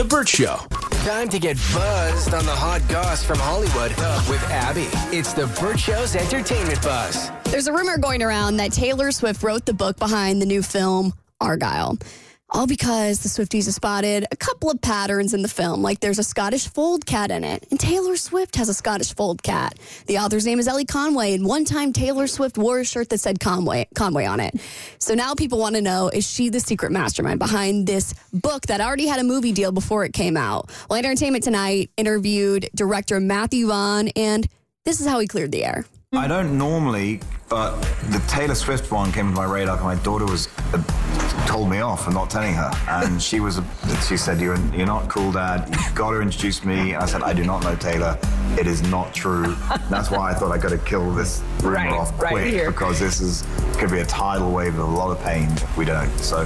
The Burt Show. Time to get buzzed on the hot goss from Hollywood with Abby. It's the Burt Show's entertainment buzz. There's a rumor going around that Taylor Swift wrote the book behind the new film Argylle. All because the Swifties have spotted a couple of patterns in the film, like there's a Scottish fold cat in it, and Taylor Swift has a Scottish fold cat. The author's name is Elly Conway, and one time Taylor Swift wore a shirt that said Conway, Conway on it. So now people want to know is she the secret mastermind behind this book that already had a movie deal before it came out? Well, Entertainment Tonight interviewed director Matthew Vaughn, and this is how he cleared the air. I don't normally, but the Taylor Swift one came to my radar. My daughter was uh, told me off for not telling her, and she was. She said, "You're you're not cool, Dad. You've got to introduce me." And I said, "I do not know Taylor. It is not true." That's why I thought I got to kill this rumor Right, off right quick here. because this is could be a tidal wave of a lot of pain if we don't. So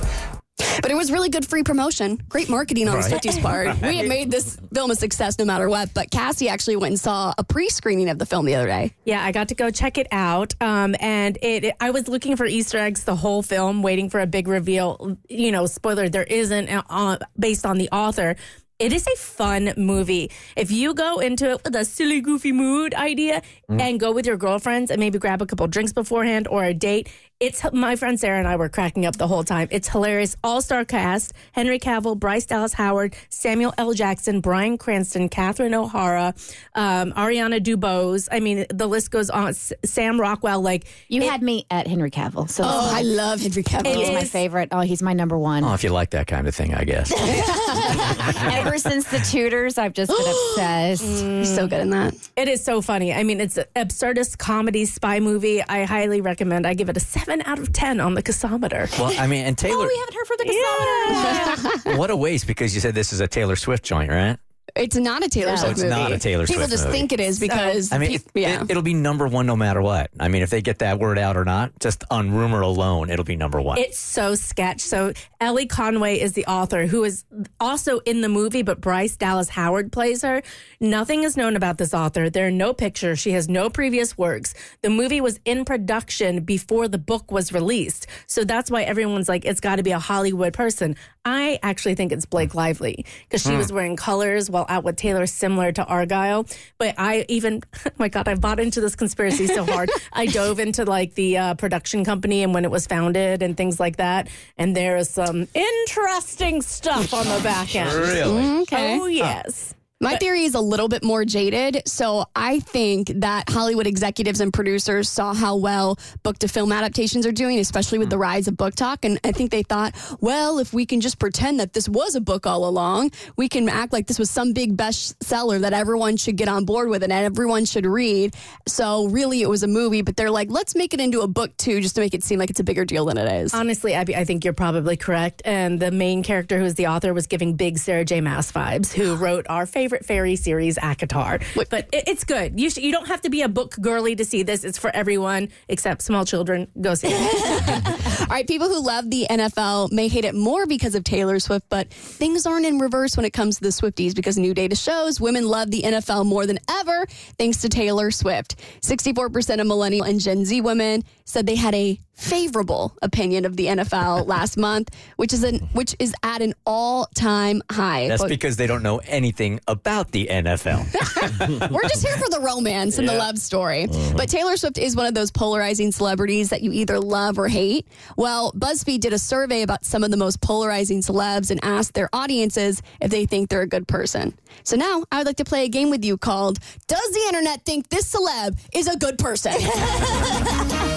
But it was really good free promotion. Great marketing on the Swifties part. We had made this film a success no matter what. But Cassie actually went and saw a pre screening of the film the other day. Yeah, I got to go check it out. Um, and it, it- I was looking for Easter eggs the whole film, waiting for a big reveal. You know, spoiler, there isn't uh, based on the author. It is a fun movie. If you go into it with a silly, goofy mood idea and go with your girlfriends and maybe grab a couple drinks beforehand or a date, it's my friend Sarah and I were cracking up the whole time. It's hilarious. All star cast Henry Cavill, Bryce Dallas Howard, Samuel L. Jackson, Bryan Cranston, Catherine O'Hara, um, Ariana DeBose. I mean, the list goes on. S- Sam Rockwell, like, You had me at Henry Cavill, so Oh, I love Henry Cavill. he's my favorite. Oh, he's my number one. Oh, if you like that kind of thing, I guess. Ever since the Tudors, I've just been obsessed. He's so good in that. It is so funny. I mean, it's an absurdist comedy spy movie. I highly recommend. I give it a 7 out of 10 on the Casometer. well, I mean, and Taylor, Oh, we haven't heard from the Cassandra. what a waste because you said this is a Taylor Swift joint, right? It's not a Taylor No. Swift It's movie. not a Taylor Swift. People Swift just movie. think it is because I mean, pe- it, yeah. it, will be number one no matter what. I mean, if they get that word out or not, just on rumor alone, it'll be number one. It's so sketch. So Elly Conway is the author who is also in the movie, but Bryce Dallas Howard plays her. Nothing is known about this author. There are no pictures. She has no previous works. The movie was in production before the book was released. So that's why everyone's like, it's got to be a Hollywood person. I actually think it's Blake hmm. Lively because she hmm. was wearing colors while out with Taylor, similar to Argyle. But I even, oh my God, I bought into this conspiracy so hard. I dove into like the uh, production company and when it was founded and things like that. And there is some interesting stuff on the back end. really? okay. Oh, yes. My theory is a little bit more jaded. So I think that Hollywood executives and producers saw how well book to film adaptations are doing, especially with the mm. rise of BookTok. And I think they thought, well, if we can just pretend that this was a book all along, we can act like this was some big bestseller that everyone should get on board with and everyone should read. So really, it was a movie, but they're like, let's make it into a book too, just to make it seem like it's a bigger deal than it is. Honestly, Abby, I think you're probably correct. And the main character, who's the author, was giving big Sarah J. Maas vibes, who wrote our favorite fairy series, ACOTAR. But it, it's good. You, sh- you don't have to be a book girly to see this. It's for everyone except small children. Go see it. All right, people who love the NFL may hate it more because of Taylor Swift, but things aren't in reverse when it comes to the Swifties because new data shows women love the NFL more than ever thanks to Taylor Swift. 64% of millennial and Gen Z women said they had a favorable opinion of the NFL last month, which is an which is at an all-time high. That's But because they don't know anything about the NFL. we're just here for the romance and the love story. Uh-huh. But Taylor Swift is one of those polarizing celebrities that you either love or hate. Well, BuzzFeed did a survey about some of the most polarizing celebs and asked their audiences if they think they're a good person. So now I would like to play a game with you called Does the Internet Think This Celeb is a Good Person?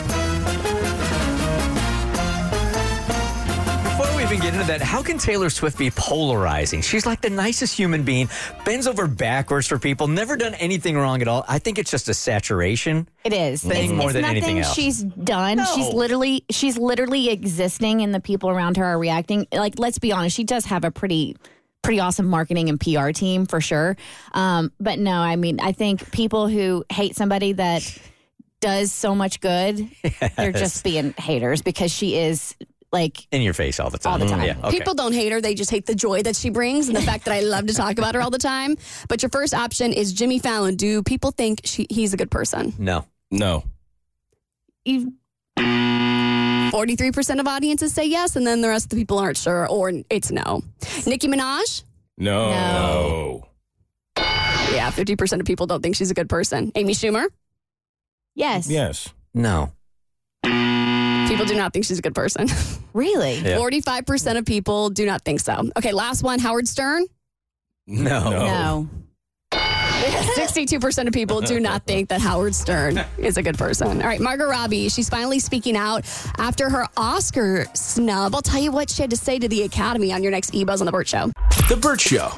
even get into that, how can Taylor Swift be polarizing? She's like the nicest human being, bends over backwards for people, never done anything wrong at all. I think it's just a saturation. It is. Thing it's, more it's than nothing anything else. she's done. She's literally she's literally existing and the people around her are reacting. Like let's be honest, she does have a pretty pretty awesome marketing and PR team for sure. Um, but no, I mean, I think people who hate somebody that does so much good, they're just being haters because she is like In your face all the time. All the mm, time. Yeah, okay. People don't hate her, they just hate the joy that she brings and the fact that I love to talk about her all the time. But your first option is Jimmy Fallon. Do people think she, he's a good person? no. No. 43% of audiences say yes, and then the rest of the people aren't sure, or it's no. Nicki Minaj, No. No. Yeah, 50% of people don't think she's a good person. Amy Schumer? Yes. Yes. No. People do not think she's a good person. Really? Yeah. 45% of people do not think so. Okay, last one Howard Stern. No. No. 62% of people do not think that Howard Stern is a good person. All right, Margot Robbie, she's finally speaking out after her Oscar snub. I'll tell you what she had to say to the Academy on your next eBuzz on the Burt Show. The Burt Show.